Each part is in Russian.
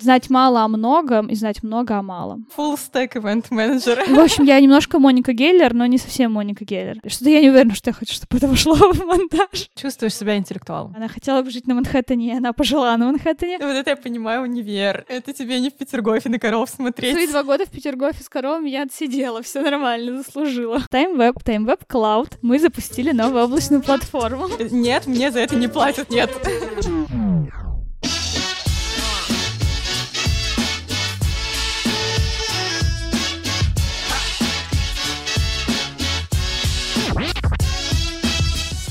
знать мало о многом и знать много о малом. Full stack event менеджер. В общем, я немножко Моника Геллер, но не совсем Моника Геллер. Что-то я не уверена, что я хочу, чтобы это вошло в монтаж. Чувствуешь себя интеллектуалом. Она хотела бы жить на Манхэттене, и она пожила на Манхэттене. Вот это я понимаю, универ. Это тебе не в Петергофе на коров смотреть. Свои два года в Петергофе с коровами я отсидела, все нормально, заслужила. TimeWeb, TimeWeb Cloud. Мы запустили новую облачную платформу. Нет, мне за это не платят, нет.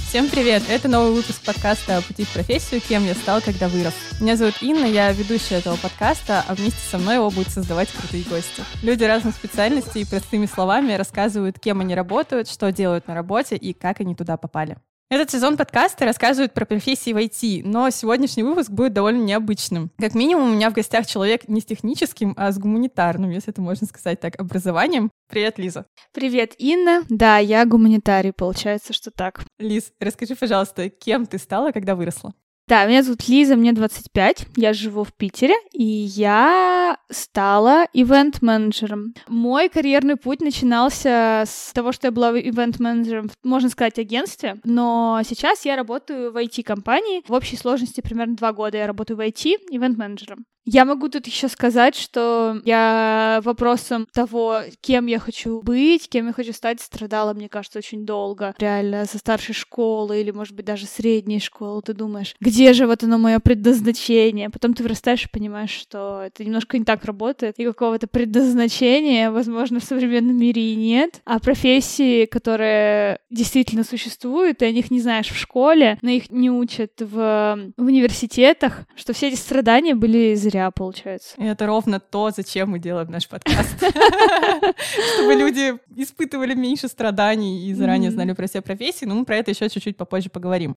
Всем привет! Это новый выпуск подкаста «Пути в профессию. Кем я стал, когда вырос». Меня зовут Инна, я ведущая этого подкаста, а вместе со мной его будут создавать крутые гости. Люди разных специальностей простыми словами рассказывают, кем они работают, что делают на работе и как они туда попали. Этот сезон подкаста рассказывает про профессии в IT, но сегодняшний выпуск будет довольно необычным. Как минимум, у меня в гостях человек не с техническим, а с гуманитарным, если это можно сказать так, образованием. Привет, Лиза. Привет, Инна. Да, я гуманитарий, получается, что так. Лиз, расскажи, пожалуйста, кем ты стала, когда выросла? Да, меня зовут Лиза, мне 25, я живу в Питере, и я стала ивент-менеджером. Мой карьерный путь начинался с того, что я была ивент-менеджером, можно сказать, агентстве, но сейчас я работаю в IT-компании. В общей сложности примерно два года я работаю в IT ивент-менеджером. Я могу тут еще сказать, что я вопросом того, кем я хочу быть, кем я хочу стать, страдала, мне кажется, очень долго. Реально, со старшей школы или, может быть, даже средней школы. Ты думаешь, где же вот оно мое предназначение? Потом ты вырастаешь и понимаешь, что это немножко не так работает, и какого-то предназначения, возможно, в современном мире и нет. А профессии, которые действительно существуют, ты о них не знаешь в школе, но их не учат в университетах, что все эти страдания были зря зря, получается. И это ровно то, зачем мы делаем наш подкаст. Чтобы люди испытывали меньше страданий и заранее знали про все профессии. Но мы про это еще чуть-чуть попозже поговорим.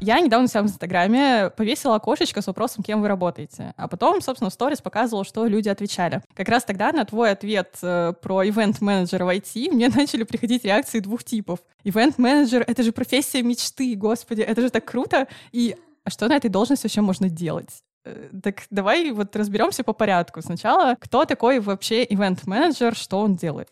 Я недавно себя в Инстаграме повесила окошечко с вопросом, кем вы работаете. А потом, собственно, в сторис показывала, что люди отвечали. Как раз тогда на твой ответ э, про ивент-менеджера в IT мне начали приходить реакции двух типов. Ивент-менеджер — это же профессия мечты, господи, это же так круто. И а что на этой должности вообще можно делать? Э, так давай вот разберемся по порядку. Сначала, кто такой вообще ивент-менеджер, что он делает?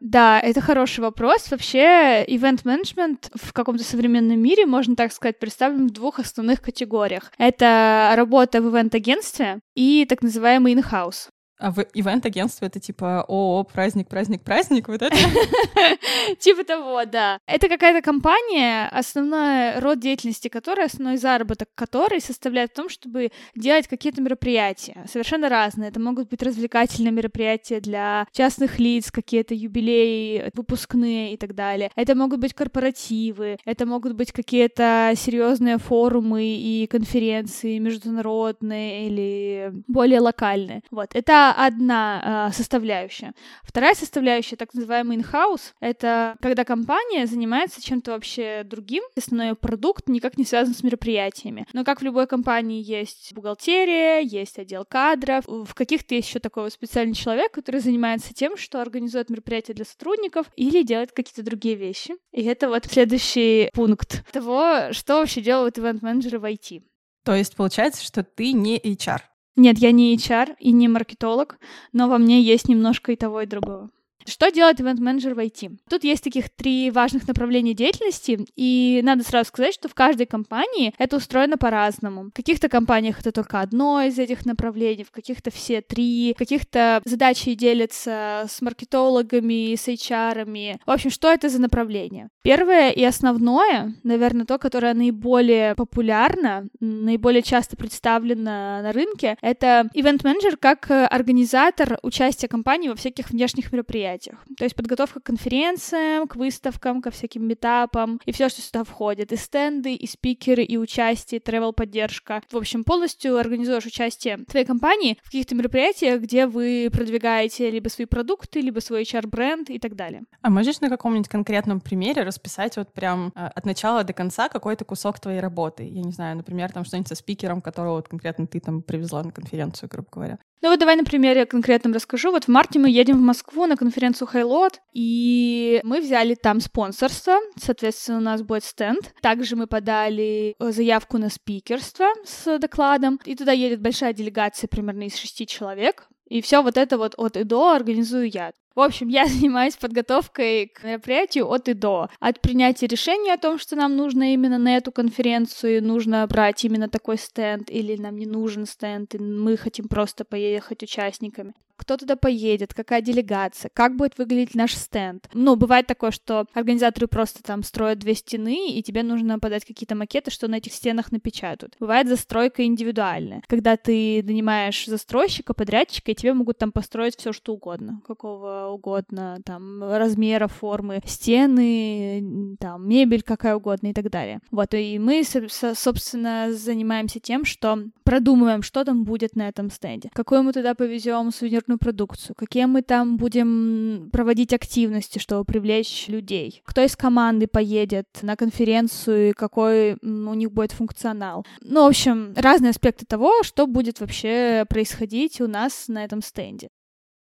Да, это хороший вопрос. Вообще, ивент-менеджмент в каком-то современном мире, можно так сказать, представлен в двух основных категориях. Это работа в ивент-агентстве и так называемый in-house. А в ивент-агентстве это типа ООО, праздник, праздник, праздник, вот это? Типа того, да. Это какая-то компания, основной род деятельности которой, основной заработок которой составляет в том, чтобы делать какие-то мероприятия, совершенно разные. Это могут быть развлекательные мероприятия для частных лиц, какие-то юбилеи, выпускные и так далее. Это могут быть корпоративы, это могут быть какие-то серьезные форумы и конференции международные или более локальные. Вот. Это одна э, составляющая. Вторая составляющая, так называемый in-house, это когда компания занимается чем-то вообще другим, основной продукт никак не связан с мероприятиями. Но как в любой компании есть бухгалтерия, есть отдел кадров, в каких-то есть еще такой специальный человек, который занимается тем, что организует мероприятия для сотрудников или делает какие-то другие вещи. И это вот следующий пункт того, что вообще делают ивент-менеджеры в IT. То есть получается, что ты не HR. Нет, я не HR и не маркетолог, но во мне есть немножко и того, и другого. Что делает ивент-менеджер в IT? Тут есть таких три важных направления деятельности, и надо сразу сказать, что в каждой компании это устроено по-разному. В каких-то компаниях это только одно из этих направлений, в каких-то все три, в каких-то задачи делятся с маркетологами, с HR. -ами. В общем, что это за направление? Первое и основное, наверное, то, которое наиболее популярно, наиболее часто представлено на рынке, это ивент-менеджер как организатор участия компании во всяких внешних мероприятиях мероприятиях. То есть подготовка к конференциям, к выставкам, ко всяким метапам и все, что сюда входит. И стенды, и спикеры, и участие, travel поддержка В общем, полностью организуешь участие твоей компании в каких-то мероприятиях, где вы продвигаете либо свои продукты, либо свой HR-бренд и так далее. А можешь на каком-нибудь конкретном примере расписать вот прям э, от начала до конца какой-то кусок твоей работы? Я не знаю, например, там что-нибудь со спикером, которого вот конкретно ты там привезла на конференцию, грубо говоря. Ну вот давай на примере конкретном расскажу. Вот в марте мы едем в Москву на конференцию Хайлот, и мы взяли там спонсорство, соответственно, у нас будет стенд. Также мы подали э, заявку на спикерство с докладом, и туда едет большая делегация примерно из шести человек. И все вот это вот от и до организую я. В общем, я занимаюсь подготовкой к мероприятию от и до. От принятия решения о том, что нам нужно именно на эту конференцию, нужно брать именно такой стенд, или нам не нужен стенд, и мы хотим просто поехать участниками кто туда поедет, какая делегация, как будет выглядеть наш стенд. Ну, бывает такое, что организаторы просто там строят две стены, и тебе нужно подать какие-то макеты, что на этих стенах напечатают. Бывает застройка индивидуальная, когда ты нанимаешь застройщика, подрядчика, и тебе могут там построить все что угодно, какого угодно, там, размера, формы, стены, там, мебель какая угодно и так далее. Вот, и мы, собственно, занимаемся тем, что продумываем, что там будет на этом стенде, какую мы туда повезем сувенирную конкретную продукцию, какие мы там будем проводить активности, чтобы привлечь людей, кто из команды поедет на конференцию и какой у них будет функционал. Ну, в общем, разные аспекты того, что будет вообще происходить у нас на этом стенде.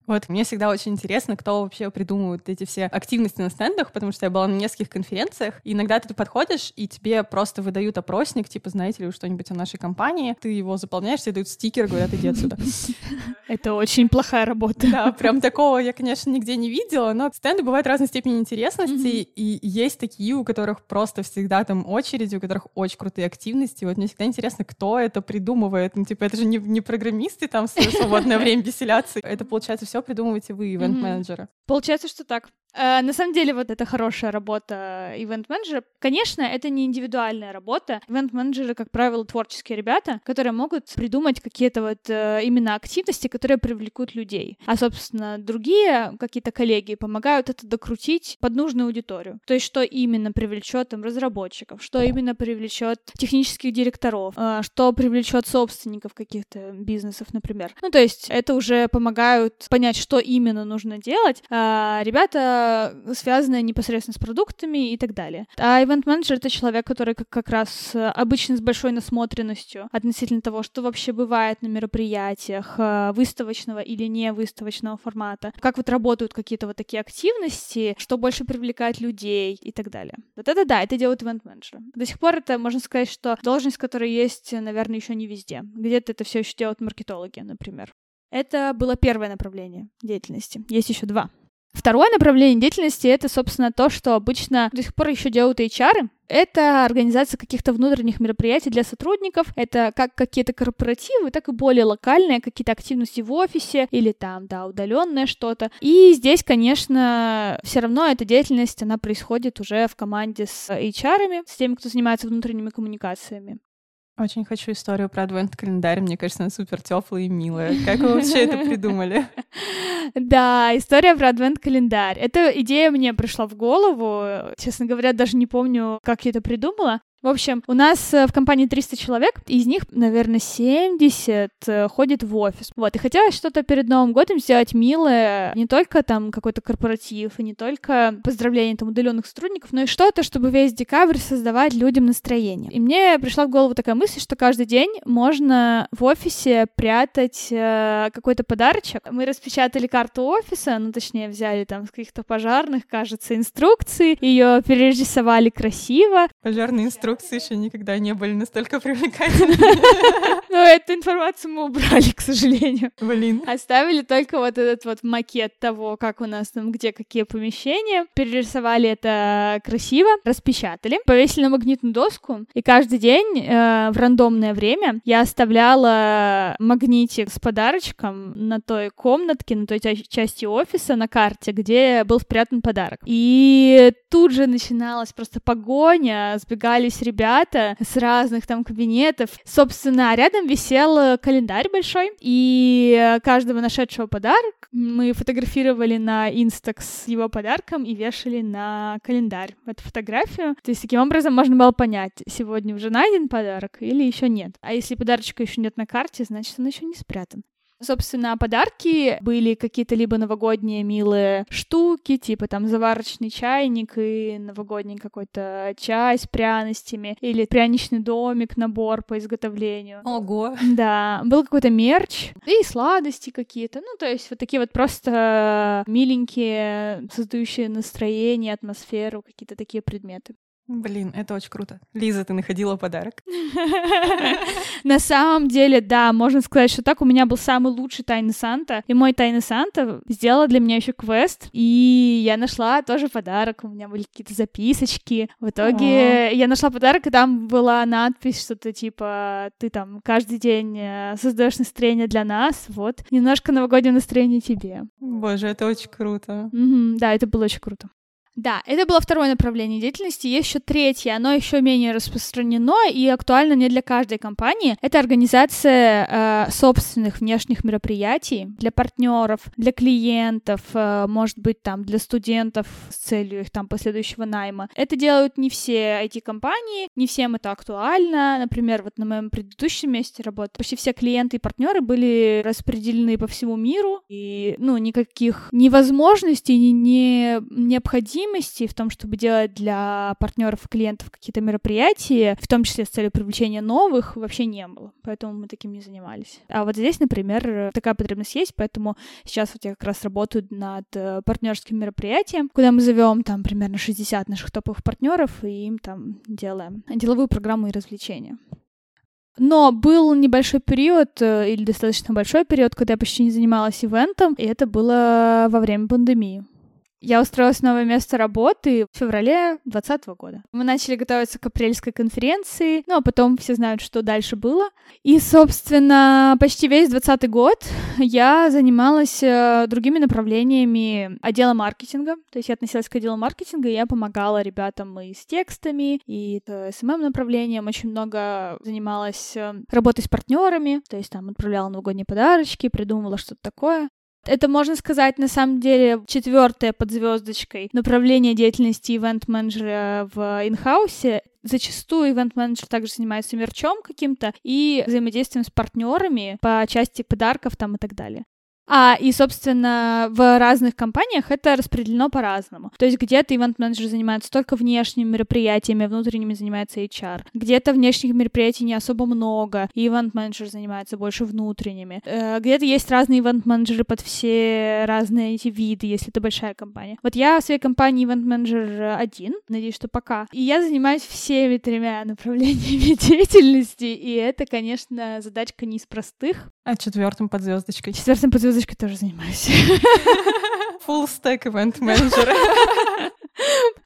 Вот, мне всегда очень интересно, кто вообще придумывает эти все активности на стендах, потому что я была на нескольких конференциях, и иногда ты подходишь, и тебе просто выдают опросник, типа, знаете ли вы что-нибудь о нашей компании, ты его заполняешь, тебе дают стикер, говорят, иди отсюда. Это очень плохая работа. Да, прям такого я, конечно, нигде не видела, но стенды бывают разной степени интересности, и есть такие, у которых просто всегда там очереди, у которых очень крутые активности. Вот мне всегда интересно, кто это придумывает. Ну, типа, это же не, не программисты там в свободное время веселятся. Это, получается, все придумываете вы, ивент-менеджеры. Получается, что так. Э, на самом деле, вот это хорошая работа ивент-менеджера. Конечно, это не индивидуальная работа. Ивент-менеджеры, как правило, творческие ребята, которые могут придумать какие-то вот э, именно активности, которые привлекут людей. А, собственно, другие какие-то коллеги помогают это докрутить под нужную аудиторию. То есть, что именно привлечет там разработчиков, что именно привлечет технических директоров, э, что привлечет собственников каких-то бизнесов, например. Ну, то есть, это уже помогают понять, что именно нужно делать. А ребята связанное непосредственно с продуктами и так далее. А ивент-менеджер — это человек, который как, как раз э, обычно с большой насмотренностью относительно того, что вообще бывает на мероприятиях э, выставочного или не выставочного формата, как вот работают какие-то вот такие активности, что больше привлекает людей и так далее. Вот это да, это делают ивент-менеджеры. До сих пор это, можно сказать, что должность, которая есть, наверное, еще не везде. Где-то это все еще делают маркетологи, например. Это было первое направление деятельности. Есть еще два. Второе направление деятельности — это, собственно, то, что обычно до сих пор еще делают HR. Это организация каких-то внутренних мероприятий для сотрудников. Это как какие-то корпоративы, так и более локальные какие-то активности в офисе или там, да, удаленное что-то. И здесь, конечно, все равно эта деятельность, она происходит уже в команде с HR, с теми, кто занимается внутренними коммуникациями. Очень хочу историю про адвент-календарь. Мне кажется, она супер теплая и милая. Как вы вообще это придумали? Да, история про адвент-календарь. Эта идея мне пришла в голову. Честно говоря, даже не помню, как я это придумала. В общем, у нас э, в компании 300 человек, из них, наверное, 70 э, ходит в офис. Вот, и хотелось что-то перед Новым годом сделать милое, не только там какой-то корпоратив, и не только поздравление там удаленных сотрудников, но и что-то, чтобы весь декабрь создавать людям настроение. И мне пришла в голову такая мысль, что каждый день можно в офисе прятать э, какой-то подарочек. Мы распечатали карту офиса, ну, точнее, взяли там с каких-то пожарных, кажется, инструкции, ее перерисовали красиво. Пожарные инструкции инструкции еще никогда не были настолько привлекательными. Ну, эту информацию мы убрали, к сожалению. Блин. Оставили только вот этот вот макет того, как у нас там, где какие помещения. Перерисовали это красиво, распечатали, повесили на магнитную доску, и каждый день э, в рандомное время я оставляла магнитик с подарочком на той комнатке, на той части офиса, на карте, где был спрятан подарок. И тут же начиналась просто погоня, сбегались собрались ребята с разных там кабинетов. Собственно, рядом висел э, календарь большой, и каждого нашедшего подарок мы фотографировали на Instax с его подарком и вешали на календарь эту фотографию. То есть таким образом можно было понять, сегодня уже найден подарок или еще нет. А если подарочка еще нет на карте, значит он еще не спрятан. Собственно, подарки были какие-то либо новогодние милые штуки, типа там заварочный чайник и новогодний какой-то чай с пряностями, или пряничный домик, набор по изготовлению. Ого! Да, был какой-то мерч и сладости какие-то. Ну, то есть вот такие вот просто миленькие, создающие настроение, атмосферу, какие-то такие предметы. Блин, это очень круто. Лиза, ты находила подарок? На самом деле, да, можно сказать, что так у меня был самый лучший тайный Санта. И мой тайный Санта сделала для меня еще квест. И я нашла тоже подарок. У меня были какие-то записочки. В итоге я нашла подарок, и там была надпись что-то типа ты там каждый день э, создаешь настроение для нас. Вот. Немножко новогоднего настроения тебе. Боже, это очень круто. Да, это было очень круто. Да, это было второе направление деятельности. Есть еще третье, оно еще менее распространено и актуально не для каждой компании. Это организация э, собственных внешних мероприятий для партнеров, для клиентов, э, может быть, там для студентов с целью их там последующего найма. Это делают не все IT-компании, не всем это актуально. Например, вот на моем предыдущем месте работы почти все клиенты и партнеры были распределены по всему миру, и ну никаких невозможностей, ни, не необходимости необходимости в том, чтобы делать для партнеров и клиентов какие-то мероприятия, в том числе с целью привлечения новых, вообще не было. Поэтому мы таким не занимались. А вот здесь, например, такая потребность есть, поэтому сейчас вот я как раз работаю над э, партнерским мероприятием, куда мы зовем там примерно 60 наших топовых партнеров и им там делаем деловую программу и развлечения. Но был небольшой период, э, или достаточно большой период, когда я почти не занималась ивентом, и это было во время пандемии. Я устроилась в новое место работы в феврале 2020 года. Мы начали готовиться к апрельской конференции, ну а потом все знают, что дальше было. И, собственно, почти весь 2020 год я занималась э, другими направлениями отдела маркетинга. То есть я относилась к отделу маркетинга, и я помогала ребятам и с текстами, и с СММ-направлением. Очень много занималась э, работой с партнерами, то есть там отправляла новогодние подарочки, придумывала что-то такое. Это, можно сказать, на самом деле четвертое под звездочкой направление деятельности ивент-менеджера в инхаусе. Зачастую ивент-менеджер также занимается мерчом каким-то и взаимодействием с партнерами по части подарков там и так далее. А, и, собственно, в разных компаниях это распределено по-разному. То есть где-то ивент-менеджер занимается только внешними мероприятиями, внутренними занимается HR. Где-то внешних мероприятий не особо много, и ивент-менеджер занимается больше внутренними. Э, где-то есть разные ивент-менеджеры под все разные эти виды, если это большая компания. Вот я в своей компании ивент-менеджер один, надеюсь, что пока. И я занимаюсь всеми тремя направлениями деятельности, и это, конечно, задачка не из простых. А четвертым под звездочкой? Четвертым под звездочкой тоже занимаюсь. Full stack event manager.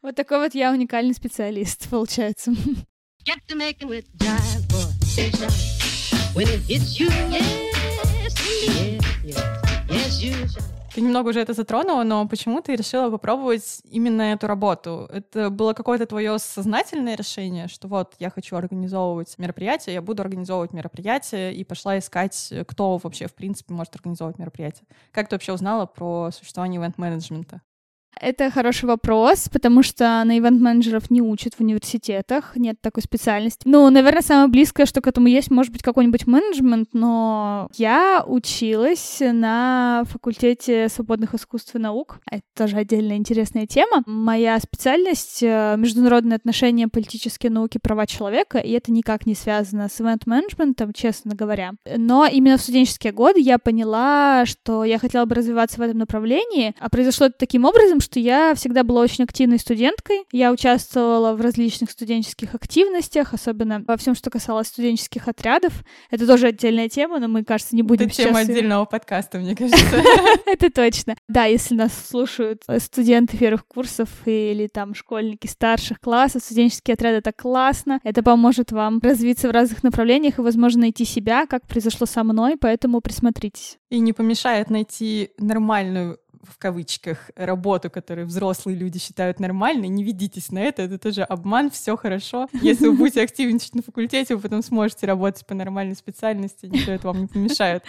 Вот такой вот я уникальный специалист, получается. Ты немного уже это затронула, но почему ты решила попробовать именно эту работу? Это было какое-то твое сознательное решение, что вот я хочу организовывать мероприятие, я буду организовывать мероприятие, и пошла искать, кто вообще, в принципе, может организовывать мероприятие. Как ты вообще узнала про существование ивент-менеджмента? Это хороший вопрос, потому что на ивент-менеджеров не учат в университетах, нет такой специальности. Ну, наверное, самое близкое, что к этому есть, может быть, какой-нибудь менеджмент, но я училась на факультете свободных искусств и наук. Это тоже отдельная интересная тема. Моя специальность — международные отношения, политические науки, права человека, и это никак не связано с ивент-менеджментом, честно говоря. Но именно в студенческие годы я поняла, что я хотела бы развиваться в этом направлении, а произошло это таким образом, что я всегда была очень активной студенткой. Я участвовала в различных студенческих активностях, особенно во всем, что касалось студенческих отрядов. Это тоже отдельная тема, но мы, кажется, не будем Это тема отдельного подкаста, мне кажется. Это точно. Да, если нас слушают студенты первых курсов или там школьники старших классов, студенческие отряды — это классно. Это поможет вам развиться в разных направлениях и, возможно, найти себя, как произошло со мной, поэтому присмотритесь. И не помешает найти нормальную в кавычках работу, которую взрослые люди считают нормальной, не ведитесь на это, это тоже обман, все хорошо. Если вы будете активничать на факультете, вы потом сможете работать по нормальной специальности, никто это вам не помешает.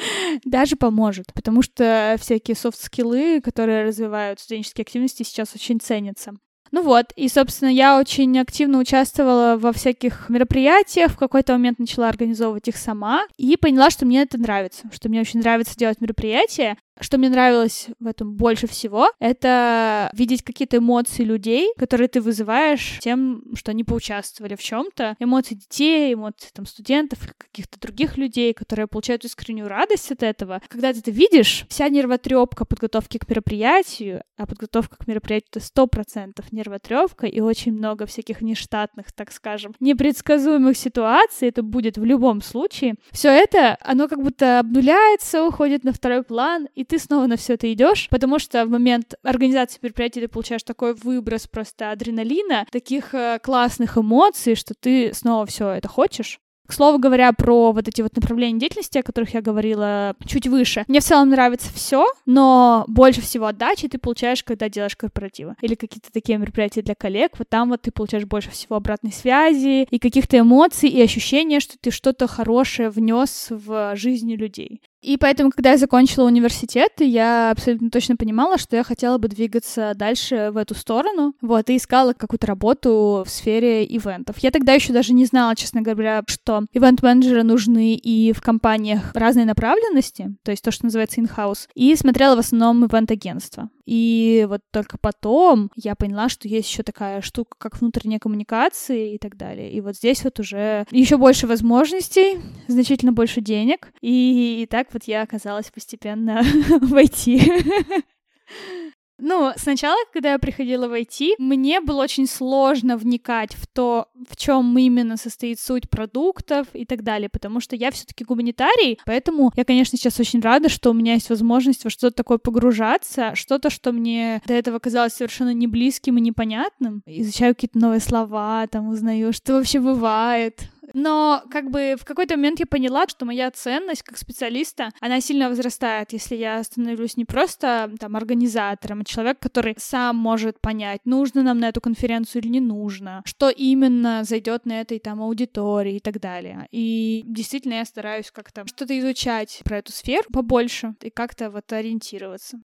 Даже поможет, потому что всякие софт-скиллы, которые развивают студенческие активности, сейчас очень ценятся. Ну вот, и, собственно, я очень активно участвовала во всяких мероприятиях, в какой-то момент начала организовывать их сама, и поняла, что мне это нравится, что мне очень нравится делать мероприятия, что мне нравилось в этом больше всего, это видеть какие-то эмоции людей, которые ты вызываешь тем, что они поучаствовали в чем-то. Эмоции детей, эмоции там, студентов, каких-то других людей, которые получают искреннюю радость от этого. Когда ты это видишь, вся нервотрепка подготовки к мероприятию, а подготовка к мероприятию это сто процентов нервотрепка и очень много всяких нештатных, так скажем, непредсказуемых ситуаций, это будет в любом случае. Все это, оно как будто обнуляется, уходит на второй план, и ты снова на все это идешь, потому что в момент организации мероприятия ты получаешь такой выброс просто адреналина, таких э, классных эмоций, что ты снова все это хочешь. К слову говоря, про вот эти вот направления деятельности, о которых я говорила чуть выше. Мне в целом нравится все, но больше всего отдачи ты получаешь, когда делаешь корпоративы. Или какие-то такие мероприятия для коллег. Вот там вот ты получаешь больше всего обратной связи и каких-то эмоций и ощущения, что ты что-то хорошее внес в жизни людей. И поэтому, когда я закончила университет, я абсолютно точно понимала, что я хотела бы двигаться дальше в эту сторону, вот, и искала какую-то работу в сфере ивентов. Я тогда еще даже не знала, честно говоря, что ивент-менеджеры нужны и в компаниях разной направленности, то есть то, что называется in-house, и смотрела в основном ивент-агентства. И вот только потом я поняла, что есть еще такая штука, как внутренняя коммуникация и так далее. И вот здесь вот уже еще больше возможностей, значительно больше денег. И, и так вот я оказалась постепенно в IT. Ну, сначала, когда я приходила в IT, мне было очень сложно вникать в то, в чем именно состоит суть продуктов и так далее, потому что я все-таки гуманитарий, поэтому я, конечно, сейчас очень рада, что у меня есть возможность во что-то такое погружаться, что-то, что мне до этого казалось совершенно не близким и непонятным. Изучаю какие-то новые слова, там узнаю, что вообще бывает, но как бы в какой-то момент я поняла, что моя ценность как специалиста, она сильно возрастает, если я становлюсь не просто там организатором, а человек, который сам может понять, нужно нам на эту конференцию или не нужно, что именно зайдет на этой там аудитории и так далее. И действительно я стараюсь как-то что-то изучать про эту сферу побольше и как-то вот ориентироваться.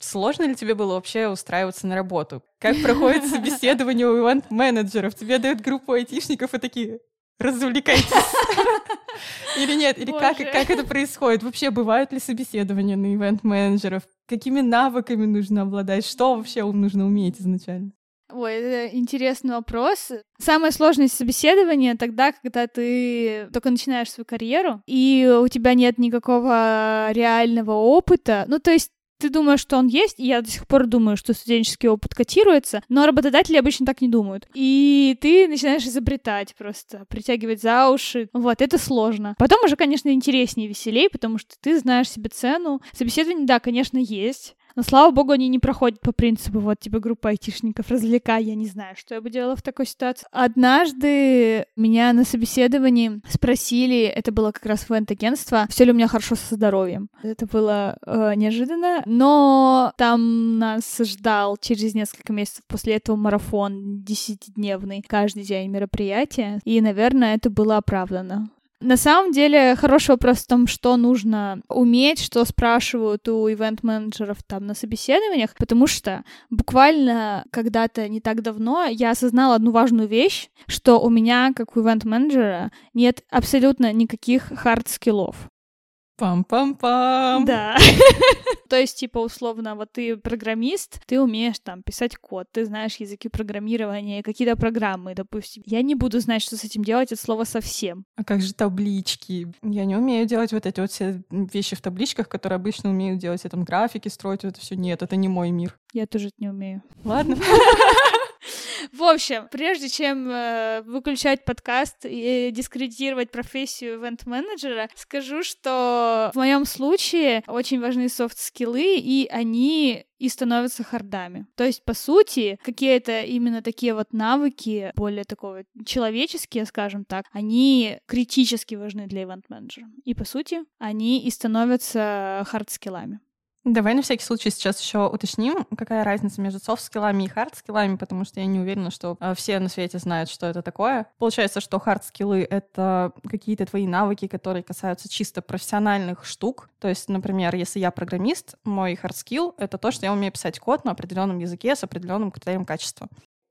Сложно ли тебе было вообще устраиваться на работу? Как проходит собеседование у ивент-менеджеров? Тебе дают группу айтишников и такие, развлекайтесь. Или нет? Или как, как это происходит? Вообще, бывают ли собеседования на ивент-менеджеров? Какими навыками нужно обладать? Что вообще нужно уметь изначально? Ой, это интересный вопрос. Самое сложное собеседование тогда, когда ты только начинаешь свою карьеру, и у тебя нет никакого реального опыта. Ну, то есть ты думаешь, что он есть, и я до сих пор думаю, что студенческий опыт котируется, но работодатели обычно так не думают. И ты начинаешь изобретать просто, притягивать за уши. Вот, это сложно. Потом уже, конечно, интереснее и веселее, потому что ты знаешь себе цену. Собеседование, да, конечно, есть. Но, слава богу, они не проходят по принципу, вот тебе группа айтишников, развлекай, я не знаю, что я бы делала в такой ситуации. Однажды меня на собеседовании спросили, это было как раз агентство, все ли у меня хорошо со здоровьем. Это было э, неожиданно, но там нас ждал через несколько месяцев после этого марафон десятидневный, каждый день мероприятия, и, наверное, это было оправдано. На самом деле, хороший вопрос в том, что нужно уметь, что спрашивают у event менеджеров там на собеседованиях, потому что буквально когда-то не так давно я осознала одну важную вещь, что у меня, как у event менеджера, нет абсолютно никаких hard skill ов. Пам-пам-пам. Да. То есть, типа, условно, вот ты программист, ты умеешь там писать код, ты знаешь языки программирования, какие-то программы, допустим. Я не буду знать, что с этим делать от слова совсем. А как же таблички? Я не умею делать вот эти вот все вещи в табличках, которые обычно умеют делать, я там графики строить, вот это все. Нет, это не мой мир. Я тоже это не умею. Ладно. Общем, прежде чем э, выключать подкаст и дискредитировать профессию event менеджера, скажу, что в моем случае очень важны soft skill ы, и они и становятся hard ами. То есть, по сути, какие-то именно такие вот навыки, более такого человеческие, скажем так, они критически важны для event менеджера. И, по сути, они и становятся hard skill ами. Давай на всякий случай сейчас еще уточним, какая разница между soft skill ами и hard skill ами, потому что я не уверена, что э, все на свете знают, что это такое. Получается, что hard skill ы — это какие-то твои навыки, которые касаются чисто профессиональных штук. То есть, например, если я программист, мой hard skill — это то, что я умею писать код на определенном языке с определенным критерием качества.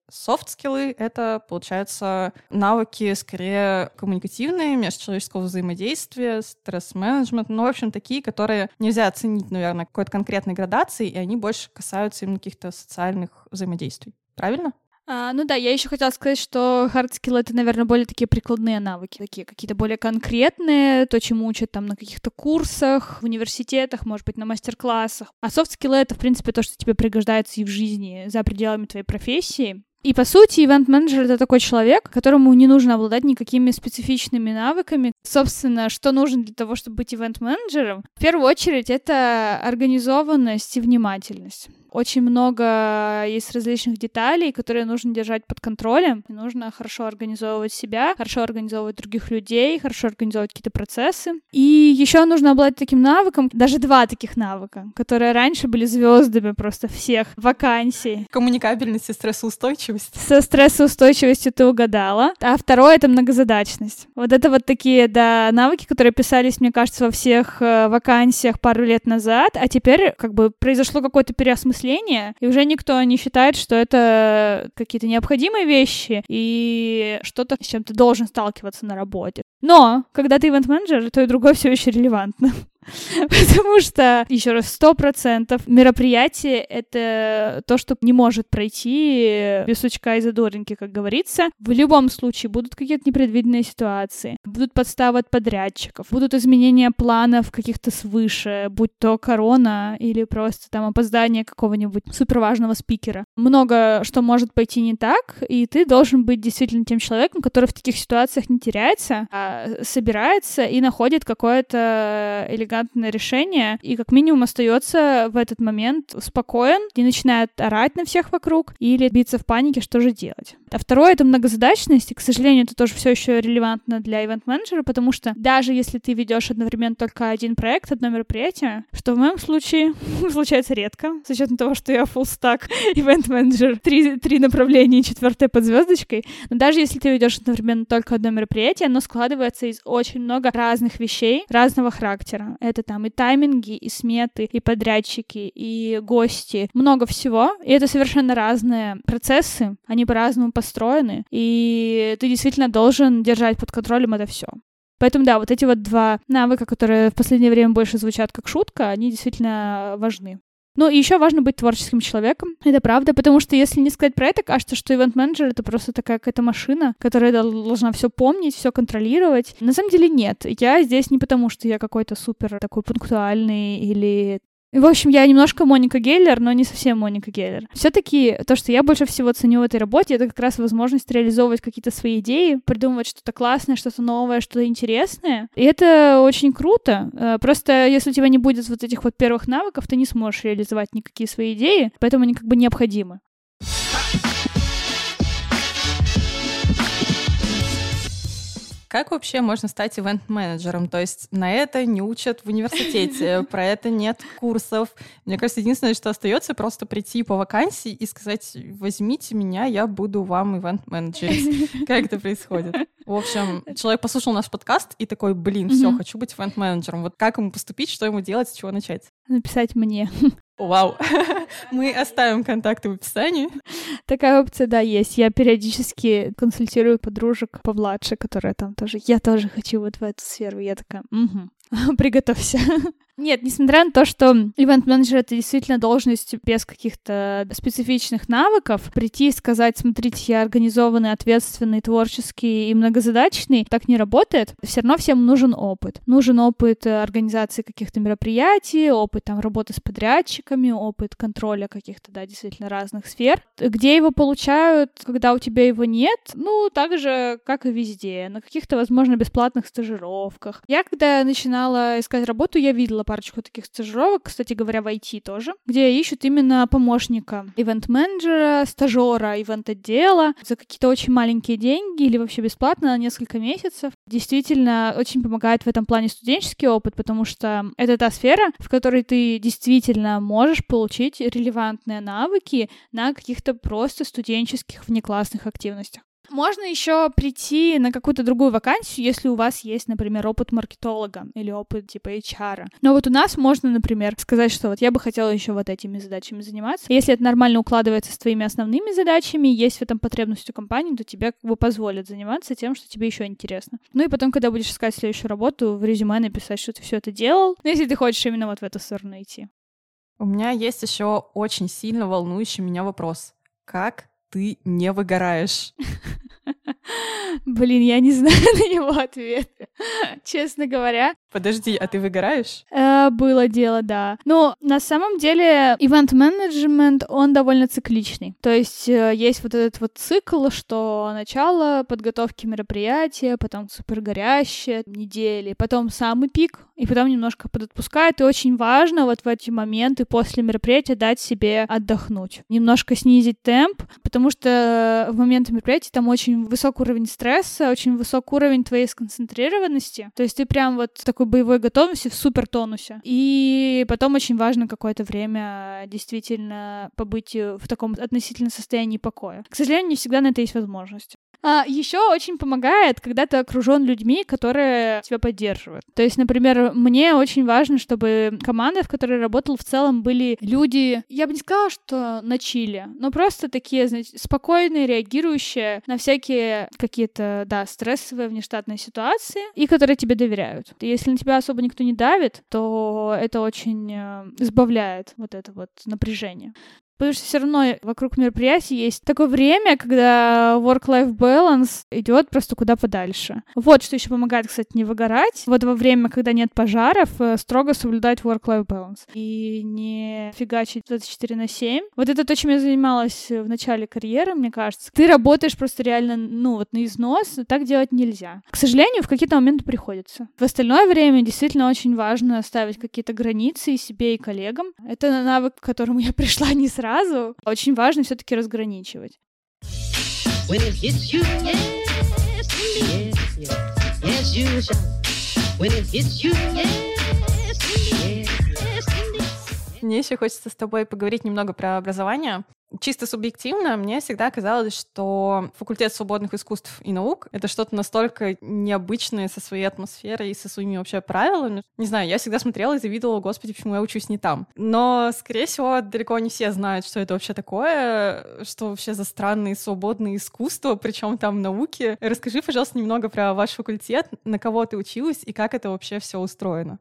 Soft skill ы — это, получается, навыки скорее коммуникативные, межчеловеческого взаимодействия, стресс-менеджмент, ну, в общем, такие, которые нельзя оценить, наверное, какой-то конкретной градации, и они больше касаются именно каких-то социальных взаимодействий. Правильно? А, ну да, я еще хотела сказать, что skill это, наверное, более такие прикладные навыки, такие какие-то более конкретные, то, чему учат там на каких-то курсах, в университетах, может быть, на мастер-классах. А skill это, в принципе, то, что тебе пригождается и в жизни за пределами твоей профессии. И, по сути, ивент-менеджер — это такой человек, которому не нужно обладать никакими специфичными навыками. Собственно, что нужно для того, чтобы быть ивент-менеджером? В первую очередь, это организованность и внимательность очень много есть различных деталей, которые нужно держать под контролем. И нужно хорошо организовывать себя, хорошо организовывать других людей, хорошо организовывать какие-то процессы. И еще нужно обладать таким навыком, даже два таких навыка, которые раньше были звездами просто всех вакансий. Коммуникабельность и стрессоустойчивость. Со стрессоустойчивостью ты угадала. А второе — это многозадачность. Вот это вот такие, да, навыки, которые писались, мне кажется, во всех э, вакансиях пару лет назад, а теперь как бы произошло какое-то переосмысление и уже никто не считает, что это какие-то необходимые вещи и что-то, с чем ты должен сталкиваться на работе. Но, когда ты ивент-менеджер, то и другое все еще релевантно. Потому что, еще раз, сто процентов мероприятие — это то, что не может пройти без сучка и задоринки, как говорится. В любом случае будут какие-то непредвиденные ситуации, будут подставы от подрядчиков, будут изменения планов каких-то свыше, будь то корона или просто там опоздание какого-нибудь суперважного спикера. Много что может пойти не так, и ты должен быть действительно тем человеком, который в таких ситуациях не теряется, а собирается и находит какое-то элегантное элегантное решение, и как минимум остается в этот момент спокоен, не начинает орать на всех вокруг или биться в панике, что же делать. А второе — это многозадачность, и, к сожалению, это тоже все еще релевантно для ивент-менеджера, потому что даже если ты ведешь одновременно только один проект, одно мероприятие, что в моем случае случается редко, с учетом того, что я full stack ивент-менеджер, три, три направления, четвертое под звездочкой, но даже если ты ведешь одновременно только одно мероприятие, оно складывается из очень много разных вещей разного характера. Это там и тайминги, и сметы, и подрядчики, и гости, много всего. И это совершенно разные процессы, они по-разному построены, и ты действительно должен держать под контролем это все. Поэтому да, вот эти вот два навыка, которые в последнее время больше звучат как шутка, они действительно важны. Ну, и еще важно быть творческим человеком. Это правда, потому что если не сказать про это, кажется, что ивент-менеджер — это просто такая какая-то машина, которая должна все помнить, все контролировать. На самом деле нет. Я здесь не потому, что я какой-то супер такой пунктуальный или в общем, я немножко Моника Геллер, но не совсем Моника Геллер. Все-таки то, что я больше всего ценю в этой работе, это как раз возможность реализовывать какие-то свои идеи, придумывать что-то классное, что-то новое, что-то интересное. И это очень круто. Э, просто если у тебя не будет вот этих вот первых навыков, ты не сможешь реализовать никакие свои идеи, поэтому они как бы необходимы. Как вообще можно стать ивент-менеджером? То есть на это не учат в университете, про это нет курсов. Мне кажется, единственное, что остается, просто прийти по вакансии и сказать, возьмите меня, я буду вам ивент-менеджерить. Как это происходит? В общем, человек послушал наш подкаст и такой, блин, все, хочу быть ивент-менеджером. Вот как ему поступить, что ему делать, с чего начать? Написать мне. Вау. Мы оставим контакты в описании. Такая опция, да, есть. Я периодически консультирую подружек помладше, которые там тоже... Я тоже хочу вот в эту сферу. Я такая, угу, приготовься. Нет, несмотря на то, что ивент-менеджер — это действительно должность без каких-то специфичных навыков, прийти и сказать, смотрите, я организованный, ответственный, творческий и многозадачный, так не работает. Все равно всем нужен опыт. Нужен опыт организации каких-то мероприятий, опыт там работы с подрядчиками, опыт контроля каких-то, да, действительно разных сфер. Где его получают, когда у тебя его нет? Ну, так же, как и везде, на каких-то, возможно, бесплатных стажировках. Я, когда начинала начинала искать работу, я видела парочку таких стажировок, кстати говоря, в IT тоже, где ищут именно помощника, ивент-менеджера, стажера, ивент-отдела за какие-то очень маленькие деньги или вообще бесплатно на несколько месяцев. Действительно, очень помогает в этом плане студенческий опыт, потому что это та сфера, в которой ты действительно можешь получить релевантные навыки на каких-то просто студенческих внеклассных активностях. Можно еще прийти на какую-то другую вакансию, если у вас есть, например, опыт маркетолога или опыт типа HR. Но вот у нас можно, например, сказать, что вот я бы хотела еще вот этими задачами заниматься. Если это нормально укладывается с твоими основными задачами, есть в этом потребность у компании, то тебе как бы позволят заниматься тем, что тебе еще интересно. Ну и потом, когда будешь искать следующую работу, в резюме написать, что ты все это делал, ну, если ты хочешь именно вот в эту сторону идти. У меня есть еще очень сильно волнующий меня вопрос. Как ты не выгораешь? Блин, я не знаю на него ответ, честно говоря. Подожди, а ты выгораешь? Э, было дело, да. Но на самом деле ивент менеджмент он довольно цикличный. То есть э, есть вот этот вот цикл, что начало подготовки мероприятия, потом супер горящие недели, потом самый пик, и потом немножко подотпускает. И очень важно вот в эти моменты после мероприятия дать себе отдохнуть. Немножко снизить темп, потому что в моменты мероприятия там очень высокий уровень стресса, очень высокий уровень твоей сконцентрированности. То есть ты прям вот в такой боевой готовности, в супер тонусе. И потом очень важно какое-то время действительно побыть в таком относительно состоянии покоя. К сожалению, не всегда на это есть возможность. А, еще очень помогает, когда ты окружен людьми, которые тебя поддерживают. То есть, например, мне очень важно, чтобы команда, в которой я работал, в целом были люди, я бы не сказала, что на чили, но просто такие, знаете, спокойные, реагирующие на всякие какие-то, да, стрессовые внештатные ситуации, и которые тебе доверяют. Если на тебя особо никто не давит, то это очень э, избавляет вот это вот напряжение. Потому что все равно вокруг мероприятий есть такое время, когда work-life balance идет просто куда подальше. Вот что еще помогает, кстати, не выгорать. Вот во время, когда нет пожаров, э, строго соблюдать work-life balance. И не фигачить 24 на 7. Вот это то, чем я занималась в начале карьеры, мне кажется. Ты работаешь просто реально, ну, вот на износ, так делать нельзя. К сожалению, в какие-то моменты приходится. В остальное время действительно очень важно ставить какие-то границы и себе, и коллегам. Это навык, к которому я пришла не сразу, сразу. Очень важно все-таки разграничивать. Мне еще хочется с тобой поговорить немного про образование. Чисто субъективно мне всегда казалось, что факультет свободных искусств и наук — это что-то настолько необычное со своей атмосферой и со своими вообще правилами. Не знаю, я всегда смотрела и завидовала, господи, почему я учусь не там. Но, скорее всего, далеко не все знают, что это вообще такое, что вообще за странные свободные искусства, причем там науки. Расскажи, пожалуйста, немного про ваш факультет, на кого ты училась и как это вообще все устроено.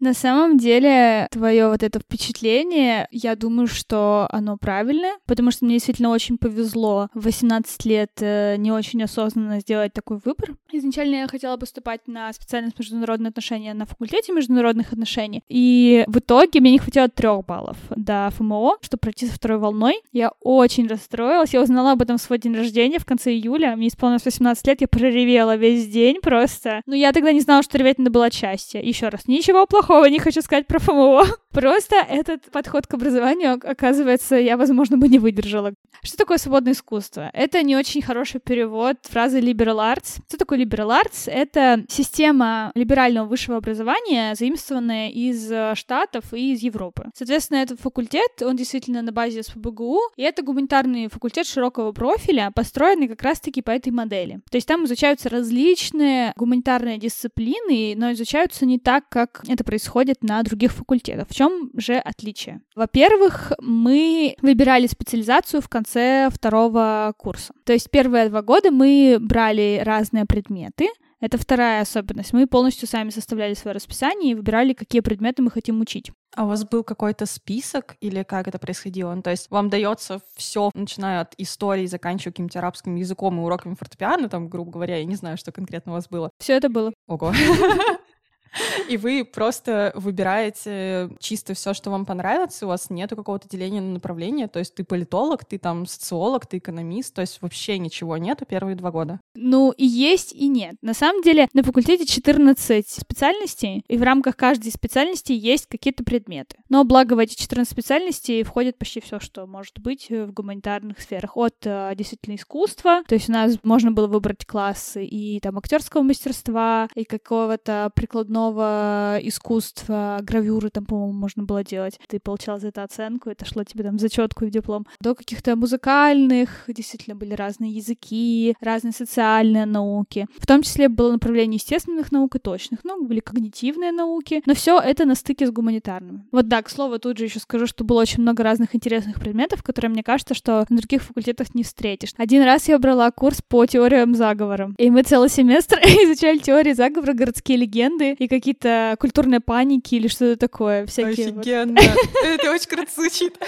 На самом деле, твое вот это впечатление, я думаю, что оно правильное, потому что мне действительно очень повезло в 18 лет э, не очень осознанно сделать такой выбор. Изначально я хотела поступать на специальность международные отношения на факультете международных отношений, и в итоге мне не хватило трех баллов до ФМО, чтобы пройти со второй волной. Я очень расстроилась, я узнала об этом в свой день рождения в конце июля, мне исполнилось 18 лет, я проревела весь день просто. Но я тогда не знала, что реветь надо было счастье. Еще раз, ничего плохого плохого не хочу сказать про ФМО. Просто этот подход к образованию, оказывается, я, возможно, бы не выдержала. Что такое свободное искусство? Это не очень хороший перевод фразы liberal arts. Что такое liberal arts? Это система либерального высшего образования, заимствованная из э, Штатов и из Европы. Соответственно, этот факультет, он действительно на базе СПБГУ, и это гуманитарный факультет широкого профиля, построенный как раз-таки по этой модели. То есть там изучаются различные гуманитарные дисциплины, но изучаются не так, как это происходит происходит на других факультетах. В чем же отличие? Во-первых, мы выбирали специализацию в конце второго курса. То есть первые два года мы брали разные предметы, это вторая особенность. Мы полностью сами составляли свое расписание и выбирали, какие предметы мы хотим учить. А у вас был какой-то список или как это происходило? Ну, то есть вам дается все, начиная от истории, заканчивая каким-то арабским языком и уроками фортепиано, там, грубо говоря, я не знаю, что конкретно у вас было. Все это было. Ого. И вы просто выбираете чисто все, что вам понравится, у вас нету какого-то деления на направление, то есть ты политолог, ты там социолог, ты экономист, то есть вообще ничего нету первые два года. Ну, и есть, и нет. На самом деле на факультете 14 специальностей, и в рамках каждой специальности есть какие-то предметы. Но благо в эти 14 специальностей входит почти все, что может быть в гуманитарных сферах. От э, действительно искусства, то есть у нас можно было выбрать классы и там актерского мастерства, и какого-то прикладного искусства, гравюры там, по-моему, можно было делать. Ты получал за это оценку, это шло тебе там зачетку и диплом. До каких-то музыкальных, действительно были разные языки, разные социальные науки. В том числе было направление естественных наук и точных наук, были когнитивные науки, но все это на стыке с гуманитарными. Вот да, к слову, тут же еще скажу, что было очень много разных интересных предметов, которые, мне кажется, что на других факультетах не встретишь. Один раз я брала курс по теориям заговора, и мы целый семестр изучали теории заговора, городские легенды и какие-то культурные паники или что-то такое. Всякие Офигенно! Это очень круто звучит.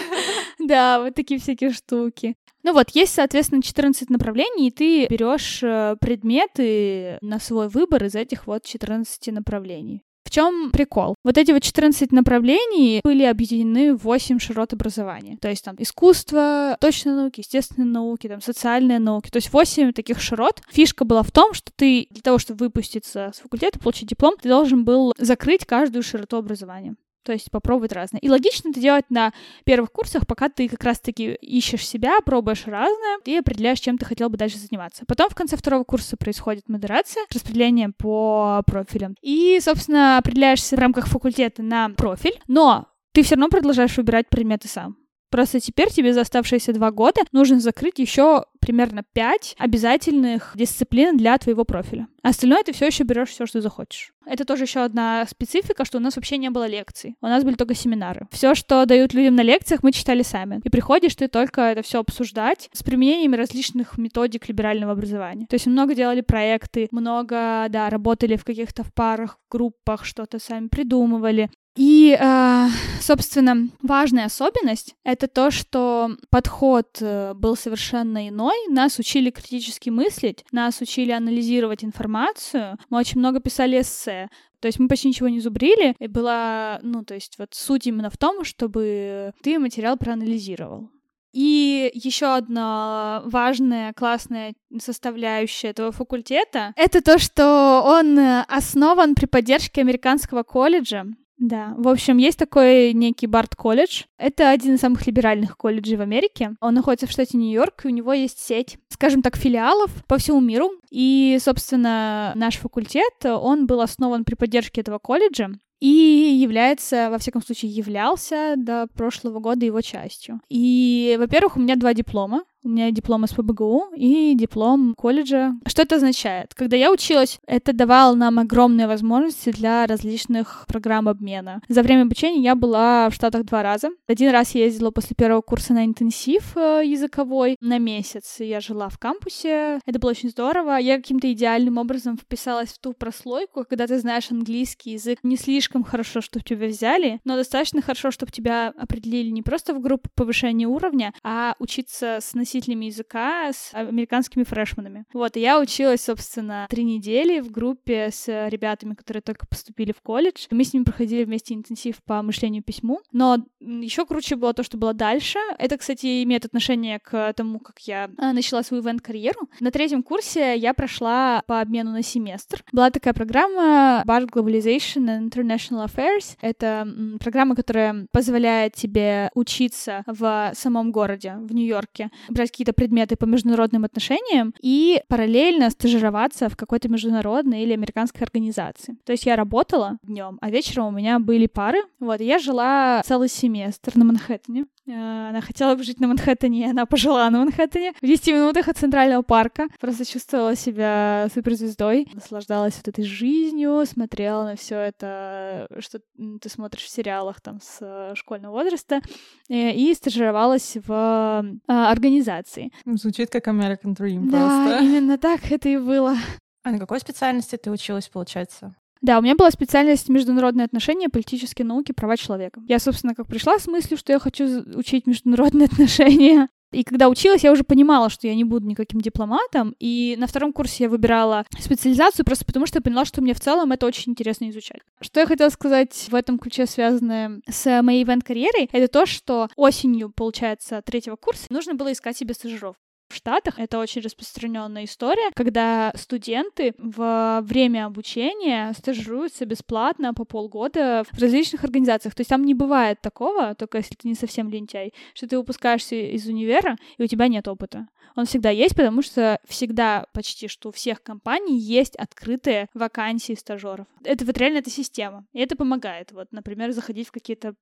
Да, вот такие всякие штуки. Ну вот, есть, соответственно, 14 направлений, и ты берешь э, предметы на свой выбор из этих вот 14 направлений. Чем прикол? Вот эти вот 14 направлений были объединены в 8 широт образования. То есть там искусство, точные науки, естественные науки, там социальные науки. То есть 8 таких широт. Фишка была в том, что ты для того, чтобы выпуститься с факультета, получить диплом, ты должен был закрыть каждую широту образования. То есть попробовать разное. И логично это делать на первых курсах, пока ты как раз-таки ищешь себя, пробуешь разное и определяешь, чем ты хотел бы дальше заниматься. Потом в конце второго курса происходит модерация, распределение по профилям. И, собственно, определяешься в рамках факультета на профиль, но ты все равно продолжаешь выбирать предметы сам. Просто теперь тебе за оставшиеся два года нужно закрыть еще примерно пять обязательных дисциплин для твоего профиля. Остальное ты все еще берешь все, что захочешь. Это тоже еще одна специфика, что у нас вообще не было лекций. У нас были только семинары. Все, что дают людям на лекциях, мы читали сами. И приходишь ты только это все обсуждать с применением различных методик либерального образования. То есть много делали проекты, много, да, работали в каких-то в парах, группах, что-то сами придумывали. И, э, собственно, важная особенность — это то, что подход э, был совершенно иной. Нас учили критически мыслить, нас учили анализировать информацию. Мы очень много писали эссе. То есть мы почти ничего не зубрили, и была, ну, то есть вот суть именно в том, чтобы ты материал проанализировал. И еще одна важная, классная составляющая этого факультета — это то, что он основан при поддержке американского колледжа, да, в общем, есть такой некий Барт колледж. Это один из самых либеральных колледжей в Америке. Он находится в штате Нью-Йорк, и у него есть сеть, скажем так, филиалов по всему миру. И, собственно, наш факультет, он был основан при поддержке этого колледжа и является, во всяком случае, являлся до прошлого года его частью. И, во-первых, у меня два диплома. У меня диплом из ПБГУ и диплом колледжа. Что это означает? Когда я училась, это давало нам огромные возможности для различных программ обмена. За время обучения я была в Штатах два раза. Один раз я ездила после первого курса на интенсив э, языковой на месяц. Я жила в кампусе. Это было очень здорово. Я каким-то идеальным образом вписалась в ту прослойку, когда ты знаешь английский язык не слишком хорошо, чтобы тебя взяли, но достаточно хорошо, чтобы тебя определили не просто в группу повышения уровня, а учиться с носителем носителями языка, с американскими фрешманами. Вот, и я училась, собственно, три недели в группе с ребятами, которые только поступили в колледж. Мы с ними проходили вместе интенсив по мышлению письму. Но еще круче было то, что было дальше. Это, кстати, имеет отношение к тому, как я а, начала свою ивент-карьеру. На третьем курсе я прошла по обмену на семестр. Была такая программа BART Globalization and International Affairs. Это программа, которая позволяет тебе учиться в самом городе, в Нью-Йорке, брать какие-то предметы по международным отношениям и параллельно стажироваться в какой-то международной или американской организации. То есть я работала днем, а вечером у меня были пары. Вот, я жила целый семестр на Манхэттене. Э, она хотела бы жить на Манхэттене, и она пожила на Манхэттене в 10 минутах от Центрального парка. Просто чувствовала себя суперзвездой, наслаждалась вот этой жизнью, смотрела на все это, что ты смотришь в сериалах там с э, школьного возраста, э, и стажировалась в организации. Звучит как American Dream да, просто. именно так это и было. А на какой специальности ты училась, получается? Да, у меня была специальность международные отношения, политические науки, права человека. Я, собственно, как пришла с мыслью, что я хочу учить международные отношения, И когда училась, я уже понимала, что я не буду никаким дипломатом, и на втором курсе я выбирала специализацию просто потому, что я поняла, что мне в целом это очень интересно изучать. Что я хотела сказать в этом ключе, связанное с моей ивент-карьерой, это то, что осенью, получается, третьего курса нужно было искать себе стажировку. В Штатах это очень распространенная история, когда студенты во время обучения стажируются бесплатно по полгода в различных организациях. То есть там не бывает такого, только если ты не совсем лентяй, что ты выпускаешься из универа, и у тебя нет опыта. Он всегда есть, потому что всегда почти что у всех компаний есть открытые вакансии стажеров. Это вот реально эта система. И это помогает. Вот, например, заходить в какие-то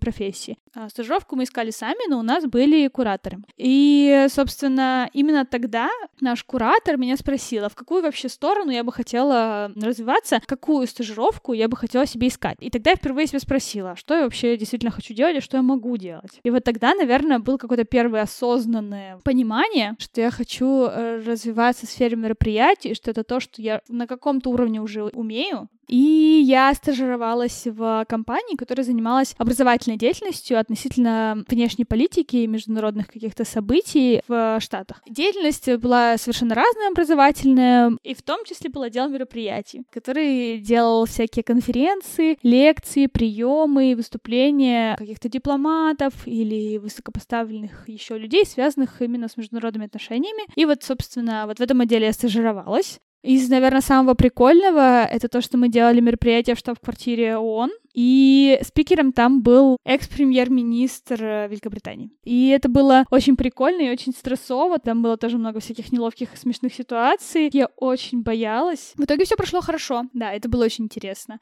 профессии. А стажировку мы искали сами, но у нас были кураторы. И, собственно, именно тогда наш куратор меня спросила, в какую вообще сторону я бы хотела развиваться, какую стажировку я бы хотела себе искать. И тогда я впервые себя спросила, что я вообще действительно хочу делать и что я могу делать. И вот тогда, наверное, был какое-то первое осознанное понимание, что я хочу э, развиваться в сфере мероприятий, что это то, что я на каком-то уровне уже умею, и я стажировалась в компании, которая занималась образовательной деятельностью относительно внешней политики и международных каких-то событий в Штатах. Деятельность была совершенно разная образовательная, и в том числе был отдел мероприятий, который делал всякие конференции, лекции, приемы, выступления каких-то дипломатов или высокопоставленных еще людей, связанных именно с международными отношениями. И вот, собственно, вот в этом отделе я стажировалась. Из, наверное, самого прикольного это то, что мы делали мероприятие в штаб-квартире ООН, и спикером там был экс-премьер-министр э, Великобритании. И это было очень прикольно и очень стрессово. Там было тоже много всяких неловких и смешных ситуаций. Я очень боялась. В итоге все прошло хорошо. Да, это было очень интересно.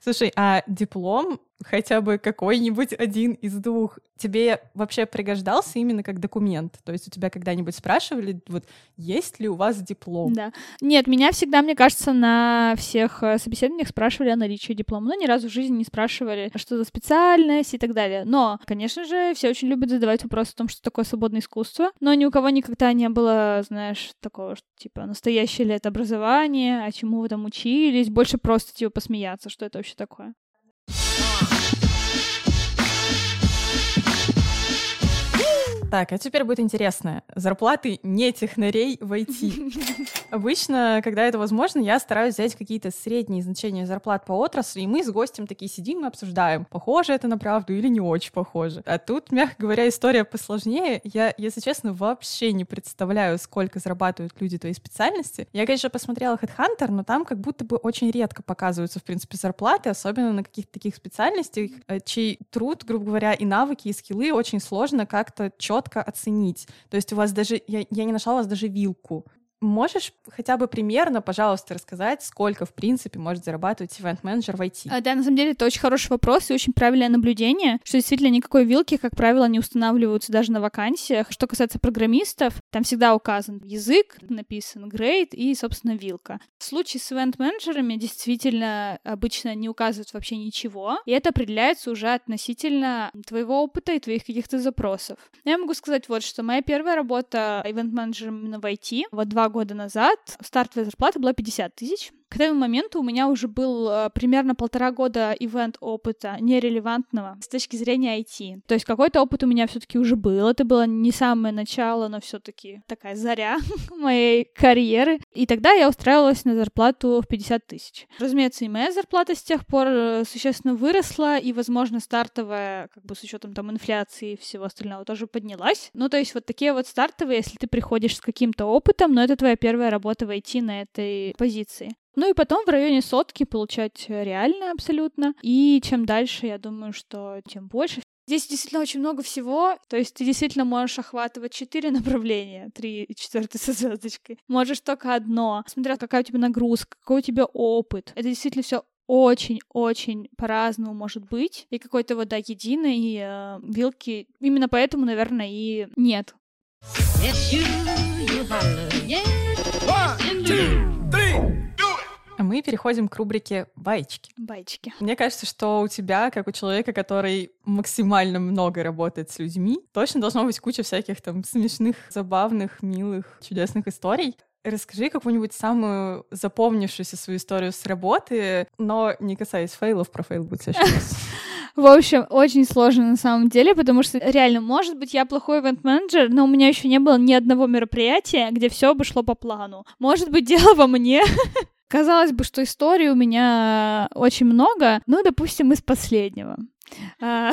Слушай, а диплом хотя бы какой-нибудь один из двух тебе вообще пригождался именно как документ? То есть у тебя когда-нибудь спрашивали, вот, есть ли у вас диплом? Да. Нет, меня всегда, мне кажется, на всех э, собеседованиях спрашивали о наличии диплома, но ни разу в жизни не спрашивали, что за специальность и так далее. Но, конечно же, все очень любят задавать вопрос о том, что такое свободное искусство, но ни у кого никогда не было, знаешь, такого, что, типа, настоящее ли это образование, а чему вы там учились, больше просто, типа, посмеяться, что это вообще такое. Так, а теперь будет интересно. Зарплаты не технарей в IT. Обычно, когда это возможно, я стараюсь взять какие-то средние значения зарплат по отрасли, и мы с гостем такие сидим и обсуждаем, похоже это на правду или не очень похоже. А тут, мягко говоря, история посложнее. Я, если честно, вообще не представляю, сколько зарабатывают люди твоей специальности. Я, конечно, посмотрела Headhunter, но там как будто бы очень редко показываются, в принципе, зарплаты, особенно на каких-то таких специальностях, э, чей труд, грубо говоря, и навыки, и скиллы очень сложно как-то четко четко оценить. То есть у вас даже, я, я не нашла у вас даже вилку. Можешь хотя бы примерно, пожалуйста, рассказать, сколько, в принципе, может зарабатывать ивент-менеджер в IT? А, да, на самом деле это очень хороший вопрос и очень правильное наблюдение, что действительно никакой вилки, как правило, не устанавливаются даже на вакансиях. Что касается программистов, там всегда указан язык, написан grade и, собственно, вилка. В случае с ивент-менеджерами действительно обычно не указывают вообще ничего, и это определяется уже относительно твоего опыта и твоих каких-то запросов. Я могу сказать вот, что моя первая работа ивент-менеджером именно в IT, вот два года назад стартовая зарплата была 50 тысяч. К этому моменту у меня уже был э, примерно полтора года ивент опыта нерелевантного с точки зрения IT. То есть какой-то опыт у меня все-таки уже был. Это было не самое начало, но все-таки такая заря моей карьеры. И тогда я устраивалась на зарплату в 50 тысяч. Разумеется, и моя зарплата с тех пор э, существенно выросла, и, возможно, стартовая, как бы с учетом там инфляции и всего остального, тоже поднялась. Ну, то есть вот такие вот стартовые, если ты приходишь с каким-то опытом, но это твоя первая работа в IT на этой позиции. Ну и потом в районе сотки получать реально абсолютно. И чем дальше, я думаю, что тем больше. Здесь действительно очень много всего, то есть ты действительно можешь охватывать четыре направления, три и четвертый со звездочкой. Можешь только одно, смотря какая у тебя нагрузка, какой у тебя опыт. Это действительно все очень-очень по-разному может быть, и какой-то вот, да, единой э, вилки. Именно поэтому, наверное, и нет. Yes, you, you One, two, three. А мы переходим к рубрике «Байчики». Байчики. Мне кажется, что у тебя, как у человека, который максимально много работает с людьми, точно должно быть куча всяких там смешных, забавных, милых, чудесных историй. Расскажи какую-нибудь самую запомнившуюся свою историю с работы, но не касаясь fail ов, про fail будет следующий раз. В общем, очень сложно на самом деле, потому что реально, может быть, я плохой event менеджер, но у меня еще не было ни одного мероприятия, где все бы шло по плану. Может быть, дело во мне. Казалось бы, что историй у меня очень много, ну, допустим, из последнего. А,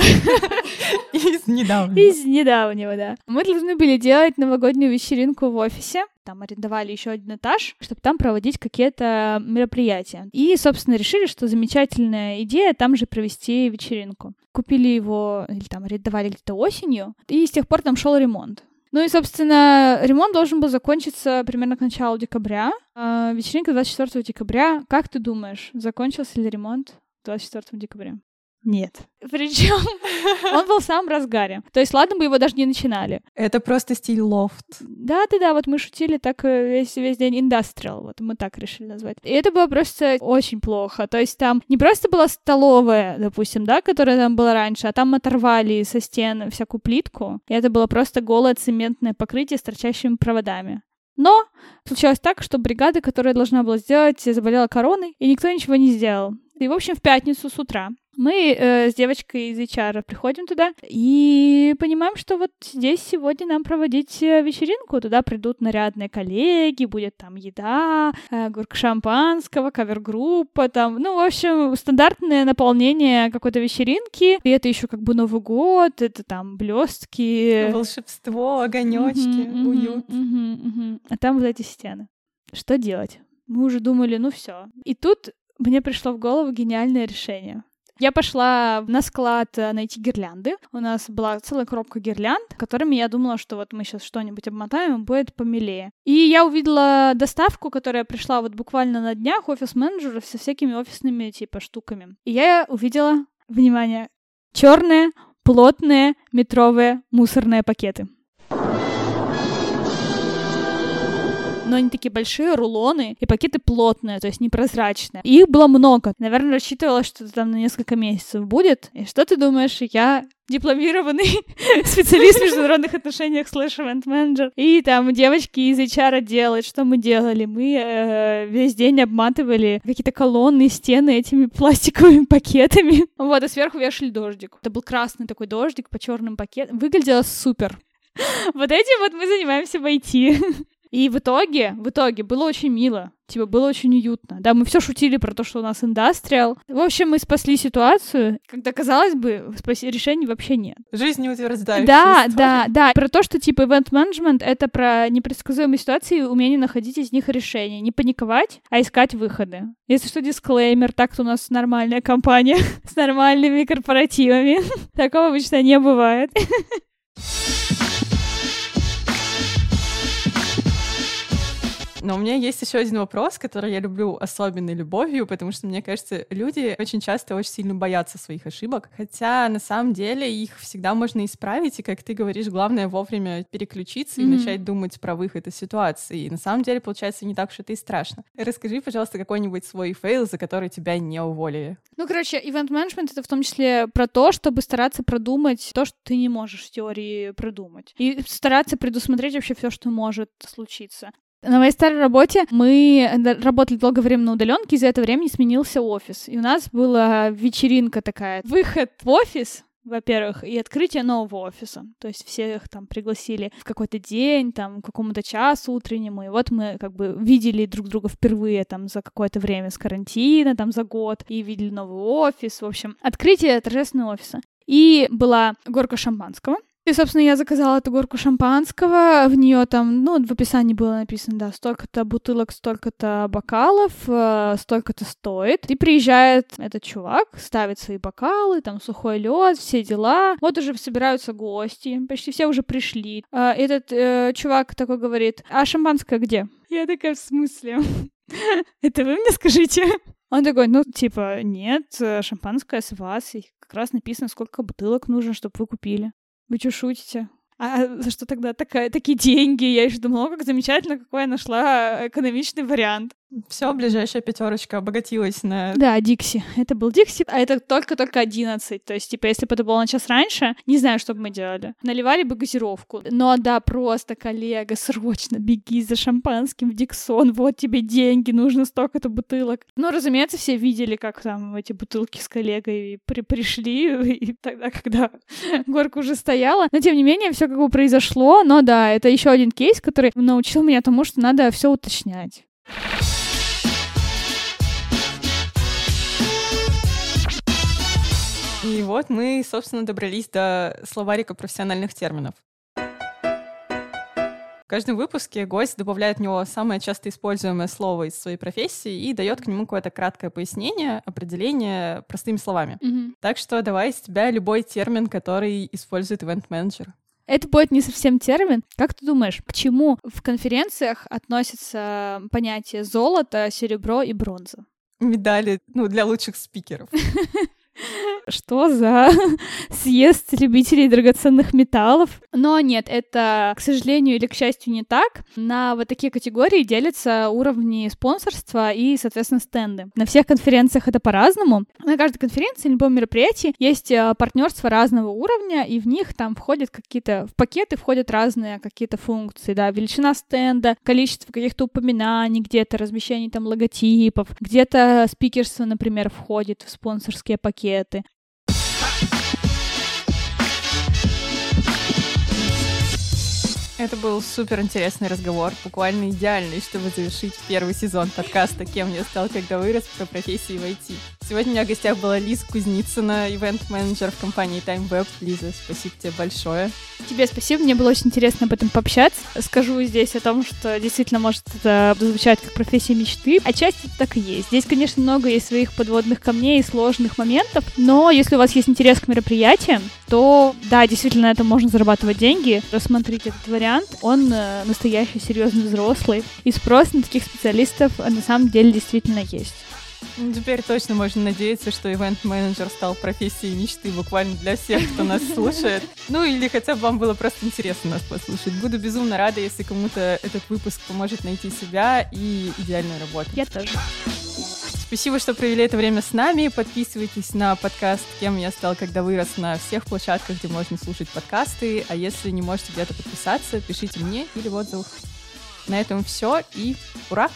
из недавнего. Из недавнего, да. Мы должны были делать новогоднюю вечеринку в офисе. Там арендовали еще один этаж, чтобы там проводить какие-то мероприятия. И, собственно, решили, что замечательная идея там же провести вечеринку. Купили его, или там арендовали где-то осенью, и с тех пор там шел ремонт. Ну и, собственно, ремонт должен был закончиться примерно к началу декабря. А вечеринка 24 декабря. Как ты думаешь, закончился ли ремонт 24 декабря? Нет. Причем он был в самом разгаре. То есть, ладно бы его даже не начинали. Это просто стиль лофт. Да-да-да, вот мы шутили так э, весь, весь день индастриал, вот мы так решили назвать. И это было просто очень плохо. То есть там не просто была столовая, допустим, да, которая там была раньше, а там оторвали со стен всякую плитку, и это было просто голое цементное покрытие с торчащими проводами. Но случилось так, что бригада, которая должна была сделать, заболела короной, и никто ничего не сделал. И, в общем, в пятницу с утра мы э, с девочкой из HR приходим туда и понимаем, что вот здесь сегодня нам проводить э, вечеринку. Туда придут нарядные коллеги, будет там еда, э, горка шампанского, кавер-группа, там, ну, в общем, стандартное наполнение какой-то вечеринки. И это еще как бы Новый год, это там блестки. Волшебство, огонечки, угу, уют. Угу, угу, угу. А там вот эти стены. Что делать? Мы уже думали, ну все. И тут мне пришло в голову гениальное решение. Я пошла на склад э, найти гирлянды. У нас была целая коробка гирлянд, которыми я думала, что вот мы сейчас что-нибудь обмотаем, будет помилее. И я увидела доставку, которая пришла вот буквально на днях офис-менеджеров со всякими офисными типа штуками. И я увидела, внимание, черные плотные метровые мусорные пакеты. Но они такие большие, рулоны, и пакеты плотные, то есть непрозрачные. И их было много. Наверное, рассчитывала, что там на несколько месяцев будет. И что ты думаешь, я дипломированный специалист в международных отношениях слэш event менеджер и там девочки из HR делают, что мы делали? Мы э, весь день обматывали какие-то колонны, стены этими пластиковыми пакетами. Вот, а сверху вешали дождик. Это был красный такой дождик по черным пакетам. Выглядело супер. Вот этим вот мы занимаемся в IT. И в итоге, в итоге было очень мило. Типа, было очень уютно. Да, мы все шутили про то, что у нас индастриал. В общем, мы спасли ситуацию, когда, казалось бы, спаси решений вообще нет. Жизнь не утверждает. Да, да, да. Про то, что, типа, event management — это про непредсказуемые ситуации и умение находить из них решения. Не паниковать, а искать выходы. Если что, дисклеймер, так-то у нас нормальная компания с нормальными корпоративами. Такого обычно не бывает. Но у меня есть еще один вопрос, который я люблю особенной любовью, потому что, мне кажется, люди очень часто очень сильно боятся своих ошибок, хотя на самом деле их всегда можно исправить, и, как ты говоришь, главное вовремя переключиться mm-hmm. и начать думать про выход из ситуации. И на самом деле, получается, не так уж это и страшно. Расскажи, пожалуйста, какой-нибудь свой fail, за который тебя не уволили. Ну, короче, event менеджмент это в том числе про то, чтобы стараться продумать то, что ты не можешь в теории продумать. И стараться предусмотреть вообще все, что может случиться. На моей старой работе мы работали долгое время на удаленке, и за это время сменился офис. И у нас была вечеринка такая. Выход в офис, во-первых, и открытие нового офиса. То есть всех там пригласили в какой-то день, там, к какому-то часу утреннему, и вот мы как бы видели друг друга впервые там за какое-то время с карантина, там, за год, и видели новый офис, в общем, открытие торжественного офиса. И была горка шампанского, и, собственно, я заказала эту горку шампанского. В нее там, ну, в описании было написано, да, столько-то бутылок, столько-то бокалов, э, столько-то стоит. И приезжает этот чувак, ставит свои бокалы, там сухой лед, все дела. Вот уже собираются гости, почти все уже пришли. Э, этот э, чувак такой говорит, а шампанское где? Я такая, в смысле? Это вы мне скажите? Он такой, ну, типа, нет, э, шампанское с вас, и как раз написано, сколько бутылок нужно, чтобы вы купили. Вы что, шутите? А за что тогда такая, такие деньги? Я еще думала, как замечательно, какой я нашла экономичный вариант. Все, ближайшая пятерочка обогатилась на... Да, Дикси. Это был Дикси, а это только-только 11. То есть, типа, если бы это было на час раньше, не знаю, что бы мы делали. Наливали бы газировку. Но да, просто, коллега, срочно беги за шампанским в Диксон. Вот тебе деньги, нужно столько-то бутылок. Ну, разумеется, все видели, как там эти бутылки с коллегой при пришли, и тогда, когда горка уже стояла. Но, тем не менее, все как бы произошло. Но да, это еще один кейс, который научил меня тому, что надо все уточнять. И вот мы, собственно, добрались до словарика профессиональных терминов. В каждом выпуске гость добавляет в него самое часто используемое слово из своей профессии и дает к нему какое-то краткое пояснение, определение простыми словами. Мгм. Так что давай с тебя любой термин, который использует ивент-менеджер. Это будет не совсем термин. Как ты думаешь, к чему в конференциях относятся понятия золото, серебро и бронза? Медали, ну, для лучших спикеров. Что за съезд любителей драгоценных металлов? Но нет, это, к сожалению или к счастью, не так. На вот такие категории делятся уровни спонсорства и, соответственно, стенды. На всех конференциях это по-разному. На каждой конференции, любом мероприятии есть э, партнерства разного уровня, и в них там входят какие-то, в пакеты входят разные какие-то функции, да, величина стенда, количество каких-то упоминаний, где-то размещение там логотипов, где-то спикерство, например, входит в спонсорские пакеты. Это был супер интересный разговор, буквально идеальный, чтобы завершить первый сезон подкаста «Кем я стал, когда вырос» про профессии в IT. Сегодня у меня в гостях была Лиза Кузницына, ивент-менеджер в компании TimeWeb. Лиза, спасибо тебе большое. Тебе спасибо, мне было очень интересно об этом пообщаться. Скажу здесь о том, что действительно может это звучать как профессия мечты. Отчасти это так и есть. Здесь, конечно, много есть своих подводных камней и сложных моментов, но если у вас есть интерес к мероприятиям, то да, действительно на этом можно зарабатывать деньги. Рассмотрите этот вариант. Он э, настоящий, серьезный взрослый. И спрос на таких специалистов э, на самом деле действительно есть. Ну, теперь точно можно надеяться, что ивент-менеджер стал профессией мечты буквально для всех, кто нас слушает. Ну или хотя бы вам было просто интересно нас послушать. Буду безумно рада, если кому-то этот выпуск поможет найти себя и идеальную работу. Я тоже. Спасибо, что провели это время с нами. Подписывайтесь на подкаст «Кем я стал, когда вырос» на всех площадках, где можно слушать подкасты. А если не можете где-то подписаться, пишите мне или в отзывах. На этом все и ура!